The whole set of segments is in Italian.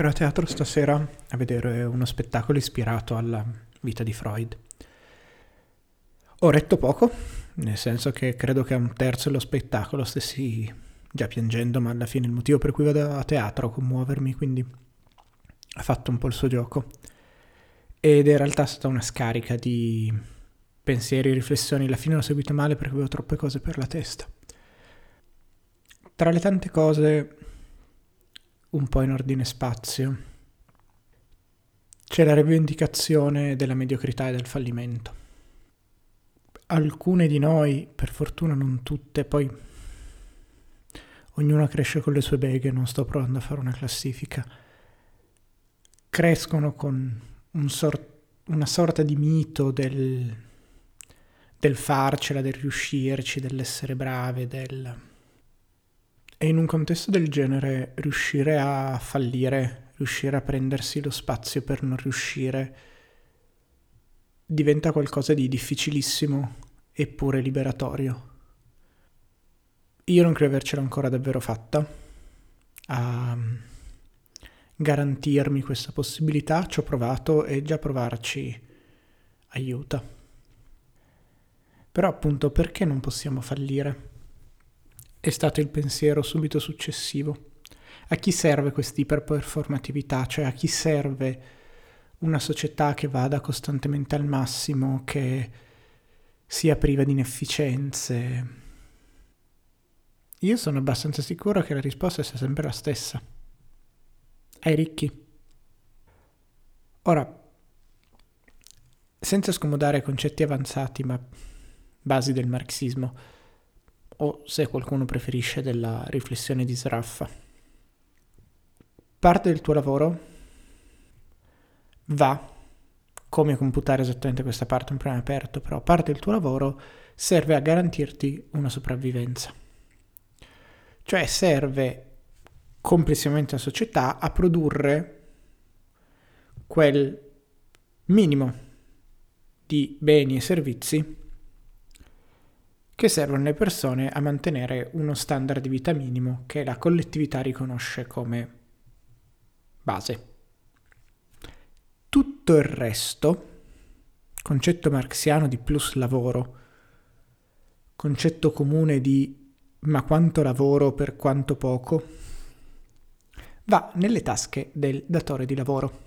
Ero a teatro stasera a vedere uno spettacolo ispirato alla vita di Freud. Ho retto poco, nel senso che credo che a un terzo dello spettacolo stessi già piangendo, ma alla fine il motivo per cui vado a teatro è commuovermi, quindi ha fatto un po' il suo gioco. Ed in realtà è stata una scarica di pensieri, riflessioni. Alla fine l'ho seguita male perché avevo troppe cose per la testa. Tra le tante cose un po' in ordine spazio. C'è la rivendicazione della mediocrità e del fallimento. Alcune di noi, per fortuna non tutte, poi ognuna cresce con le sue beghe, non sto provando a fare una classifica, crescono con un sor- una sorta di mito del, del farcela, del riuscirci, dell'essere brave, del e in un contesto del genere riuscire a fallire, riuscire a prendersi lo spazio per non riuscire, diventa qualcosa di difficilissimo eppure liberatorio. Io non credo avercela ancora davvero fatta a garantirmi questa possibilità, ci ho provato e già provarci aiuta. Però appunto perché non possiamo fallire? È stato il pensiero subito successivo. A chi serve questa iperperformatività? Cioè a chi serve una società che vada costantemente al massimo, che sia priva di inefficienze? Io sono abbastanza sicuro che la risposta sia sempre la stessa. Ai ricchi. Ora, senza scomodare concetti avanzati, ma basi del marxismo, o se qualcuno preferisce della riflessione di Sraffa. Parte del tuo lavoro va, come computare esattamente questa parte un problema aperto, però parte del tuo lavoro serve a garantirti una sopravvivenza. Cioè serve complessivamente alla società a produrre quel minimo di beni e servizi che servono alle persone a mantenere uno standard di vita minimo che la collettività riconosce come base. Tutto il resto, concetto marxiano di plus lavoro, concetto comune di ma quanto lavoro per quanto poco, va nelle tasche del datore di lavoro,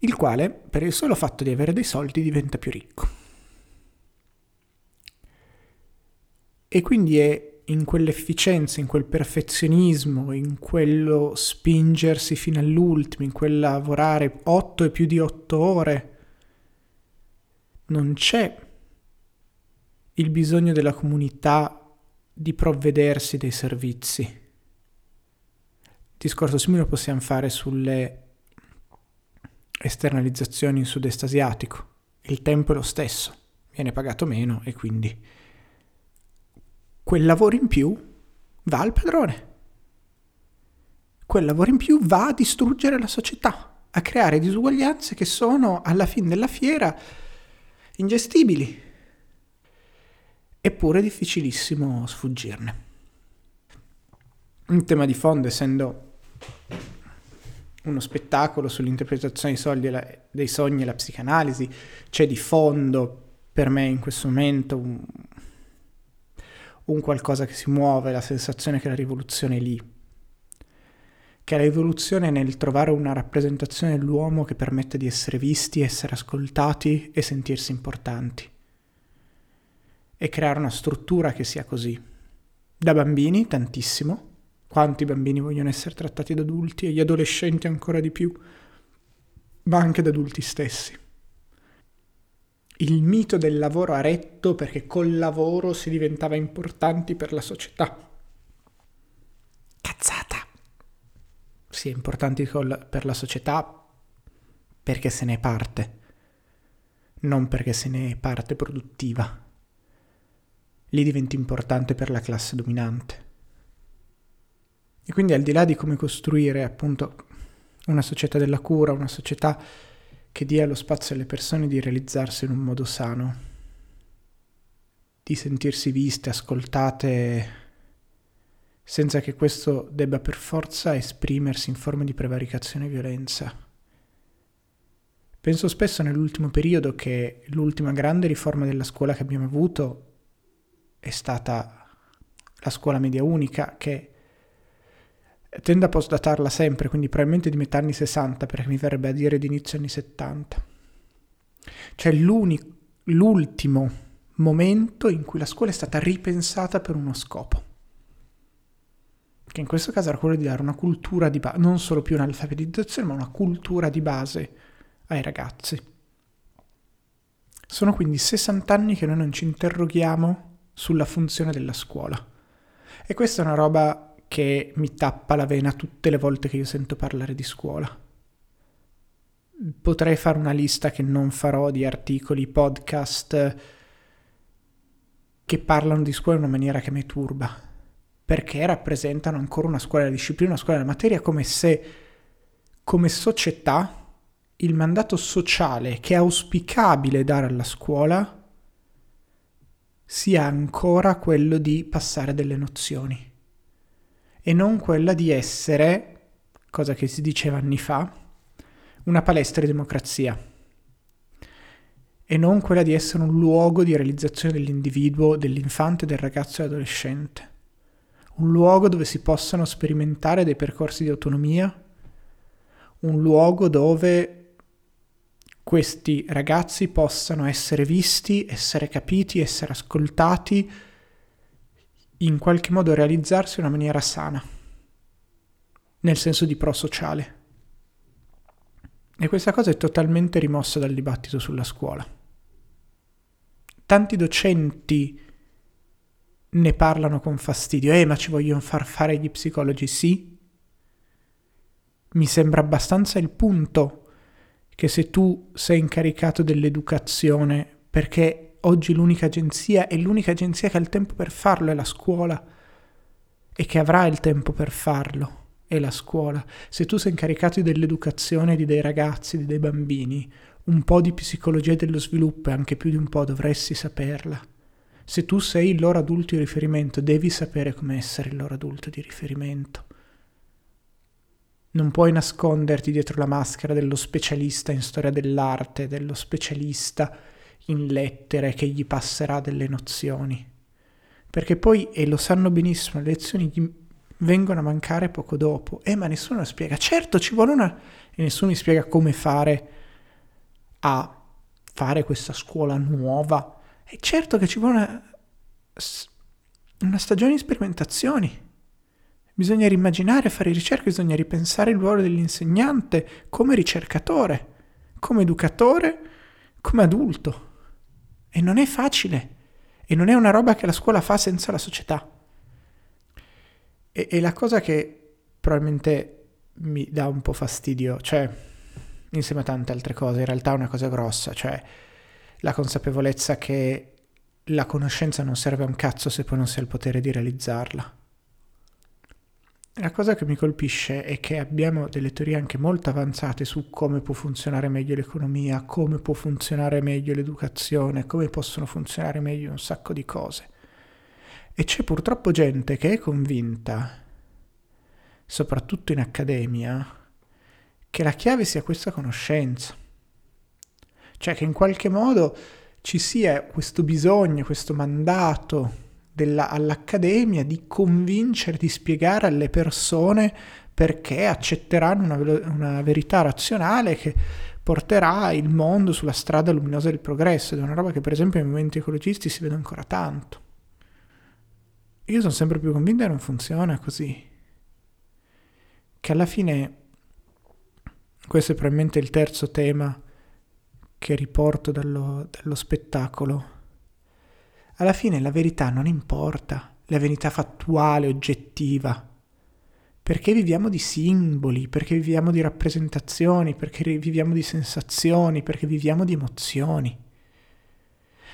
il quale per il solo fatto di avere dei soldi diventa più ricco. E quindi è in quell'efficienza, in quel perfezionismo, in quello spingersi fino all'ultimo, in quel lavorare 8 e più di 8 ore. Non c'è il bisogno della comunità di provvedersi dei servizi. Discorso simile lo possiamo fare sulle esternalizzazioni in sud-est asiatico. Il tempo è lo stesso, viene pagato meno e quindi quel lavoro in più va al padrone. Quel lavoro in più va a distruggere la società, a creare disuguaglianze che sono alla fine della fiera ingestibili. Eppure è difficilissimo sfuggirne. Un tema di fondo, essendo uno spettacolo sull'interpretazione dei, sogni e la psicanalisi, c'è di fondo per me in questo momento un, un qualcosa che si muove, la sensazione che la rivoluzione è lì, che la rivoluzione è nel trovare una rappresentazione dell'uomo che permette di essere visti, essere ascoltati e sentirsi importanti. E creare una struttura che sia così. Da bambini, tantissimo. Quanti bambini vogliono essere trattati da adulti e gli adolescenti ancora di più, ma anche da adulti stessi il mito del lavoro a retto perché col lavoro si diventava importanti per la società. Cazzata! Si è importanti col, per la società perché se ne è parte, non perché se ne è parte produttiva. Lì diventi importante per la classe dominante. E quindi al di là di come costruire appunto una società della cura, una società che dia lo spazio alle persone di realizzarsi in un modo sano, di sentirsi viste, ascoltate senza che questo debba per forza esprimersi in forme di prevaricazione e violenza. Penso spesso nell'ultimo periodo che l'ultima grande riforma della scuola che abbiamo avuto è stata la scuola media unica che tendo a postdatarla sempre, quindi probabilmente di metà anni 60 perché mi verrebbe a dire di inizio anni 70. Cioè l'ultimo momento in cui la scuola è stata ripensata per uno scopo che in questo caso era quello di dare una cultura di base, non solo più un'alfabetizzazione, ma una cultura di base ai ragazzi. Sono quindi 60 anni che noi non ci interroghiamo sulla funzione della scuola. E questa è una roba che mi tappa la vena tutte le volte che io sento parlare di scuola. Potrei fare una lista che non farò di articoli, podcast che parlano di scuola in una maniera che mi turba perché rappresentano ancora una scuola della disciplina, una scuola della materia, come se come società il mandato sociale che è auspicabile dare alla scuola sia ancora quello di passare delle nozioni e non quella di essere, cosa che si diceva anni fa, una palestra di democrazia. E non quella di essere un luogo di realizzazione dell'individuo, dell'infante, del ragazzo e dell'adolescente. Un luogo dove si possano sperimentare dei percorsi di autonomia, un luogo dove questi ragazzi possano essere visti, essere capiti, essere ascoltati, in qualche modo realizzarsi in una maniera sana, nel senso di pro-sociale. E questa cosa è totalmente rimossa dal dibattito sulla scuola. Tanti docenti ne parlano con fastidio. Eh, ma ci vogliono far fare gli psicologi? Sì. Mi sembra abbastanza il punto che se tu sei incaricato dell'educazione, perché oggi l'unica agenzia e l'unica agenzia che ha il tempo per farlo è la scuola e che avrà il tempo per farlo è la scuola. Se tu sei incaricato dell'educazione di dei ragazzi, di dei bambini, un po' di psicologia dello sviluppo e anche più di un po' dovresti saperla. Se tu sei il loro adulto di riferimento, devi sapere come essere il loro adulto di riferimento. Non puoi nasconderti dietro la maschera dello specialista in storia dell'arte, dello specialista in lettere che gli passerà delle nozioni. Perché poi, e lo sanno benissimo, le lezioni gli vengono a mancare poco dopo. Eh, ma nessuno spiega. Certo, ci vuole una... e nessuno mi spiega come fare a fare questa scuola nuova e certo che ci vuole una, una stagione di sperimentazioni. Bisogna rimmaginare, fare ricerche, bisogna ripensare il ruolo dell'insegnante come ricercatore, come educatore, come adulto. E non è facile. E non è una roba che la scuola fa senza la società. E, e la cosa che probabilmente mi dà un po' fastidio, cioè, insieme a tante altre cose, in realtà è una cosa grossa, cioè la consapevolezza che la conoscenza non serve a un cazzo se poi non si ha il potere di realizzarla. La cosa che mi colpisce è che abbiamo delle teorie anche molto avanzate su come può funzionare meglio l'economia, come può funzionare meglio l'educazione, come possono funzionare meglio un sacco di cose. E c'è purtroppo gente che è convinta, soprattutto in accademia, che la chiave sia questa conoscenza. Cioè che in qualche modo ci sia questo bisogno, questo mandato della, all'Accademia di convincere, di spiegare alle persone perché accetteranno una, una verità razionale che porterà il mondo sulla strada luminosa del progresso ed è una roba che per esempio nei movimenti ecologisti si vede ancora tanto. Io sono sempre più convinto che non funziona così. Che alla fine, questo è probabilmente il terzo tema che riporto dallo, dallo spettacolo, alla fine la verità non importa, la verità fattuale, oggettiva, perché viviamo di simboli, perché viviamo di rappresentazioni, perché viviamo di sensazioni, perché viviamo di emozioni.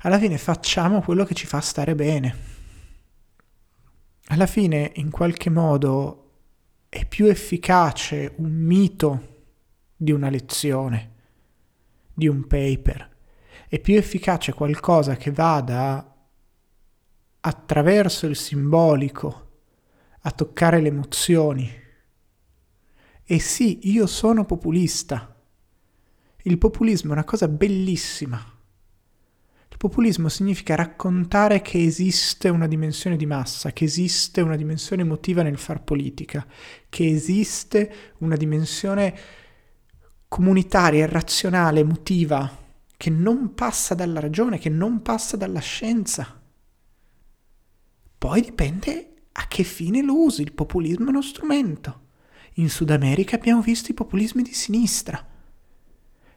Alla fine facciamo quello che ci fa stare bene. Alla fine, in qualche modo, è più efficace un mito di una lezione di un paper. È più efficace qualcosa che vada attraverso il simbolico a toccare le emozioni. E sì, io sono populista. Il populismo è una cosa bellissima. Il populismo significa raccontare che esiste una dimensione di massa, che esiste una dimensione emotiva nel far politica, che esiste una dimensione comunitaria, razionale, emotiva, che non passa dalla ragione, che non passa dalla scienza. Poi dipende a che fine lo usi, il populismo è uno strumento. In Sud America abbiamo visto i populismi di sinistra,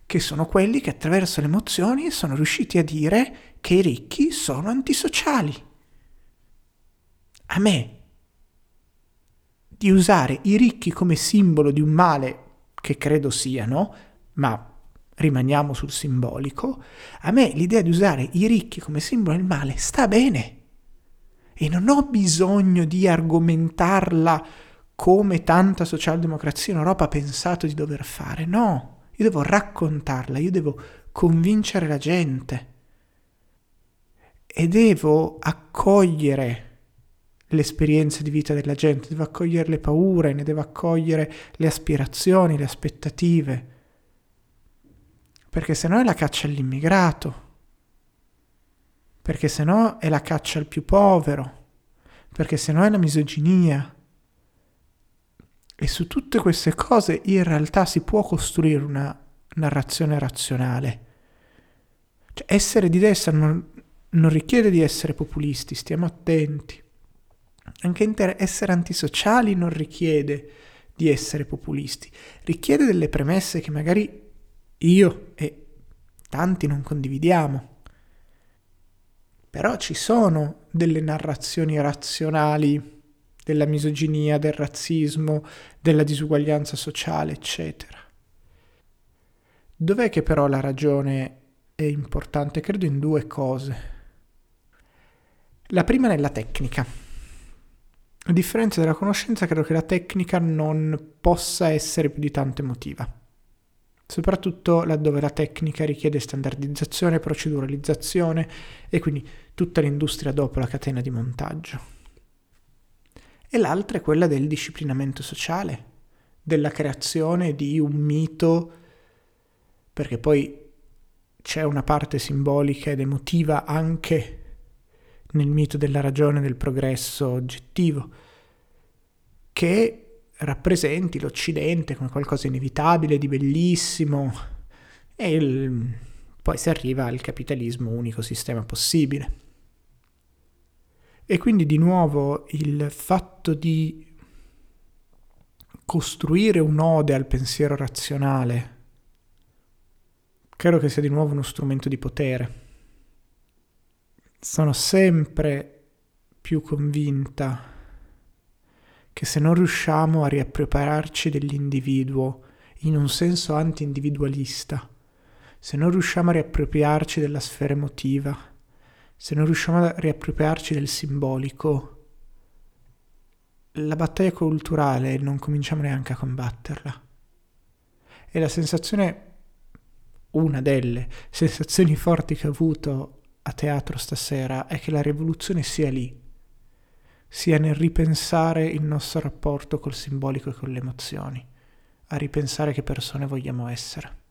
che sono quelli che attraverso le emozioni sono riusciti a dire che i ricchi sono antisociali. A me di usare i ricchi come simbolo di un male che credo siano, ma rimaniamo sul simbolico, a me l'idea di usare i ricchi come simbolo del male sta bene e non ho bisogno di argomentarla come tanta socialdemocrazia in Europa ha pensato di dover fare. No, io devo raccontarla, io devo convincere la gente. E devo accogliere l'esperienza di vita della gente, devo accogliere le paure, ne devo accogliere le aspirazioni, le aspettative, perché se no è la caccia all'immigrato perché se no è la caccia al più povero, perché se no è la misoginia. E su tutte queste cose in realtà si può costruire una narrazione razionale. Cioè, essere di destra non, non richiede di essere populisti, stiamo attenti. Anche inter- essere antisociali non richiede di essere populisti, richiede delle premesse che magari io e tanti non condividiamo. Però ci sono delle narrazioni razionali della misoginia, del razzismo, della disuguaglianza sociale, eccetera. Dov'è che però la ragione è importante? Credo in due cose. La prima è nella tecnica. A differenza della conoscenza, credo che la tecnica non possa essere più di tanto emotiva soprattutto laddove la tecnica richiede standardizzazione, proceduralizzazione e quindi tutta l'industria dopo la catena di montaggio. E l'altra è quella del disciplinamento sociale, della creazione di un mito, perché poi c'è una parte simbolica ed emotiva anche nel mito della ragione del progresso oggettivo, che rappresenti l'Occidente come qualcosa di inevitabile, di bellissimo, e il, poi si arriva al capitalismo unico sistema possibile. E quindi di nuovo il fatto di costruire un'ode al pensiero razionale credo che sia di nuovo uno strumento di potere. Sono sempre più convinta che se non riusciamo a riappropriarci dell'individuo in un senso anti-individualista, se non riusciamo a riappropriarci della sfera emotiva, se non riusciamo a riappropriarci del simbolico, la battaglia culturale non cominciamo neanche a combatterla. E la sensazione, una delle sensazioni forti che ho avuto a teatro stasera è che la rivoluzione sia lì, sia nel ripensare il nostro rapporto col simbolico e con le emozioni, a ripensare che persone vogliamo essere.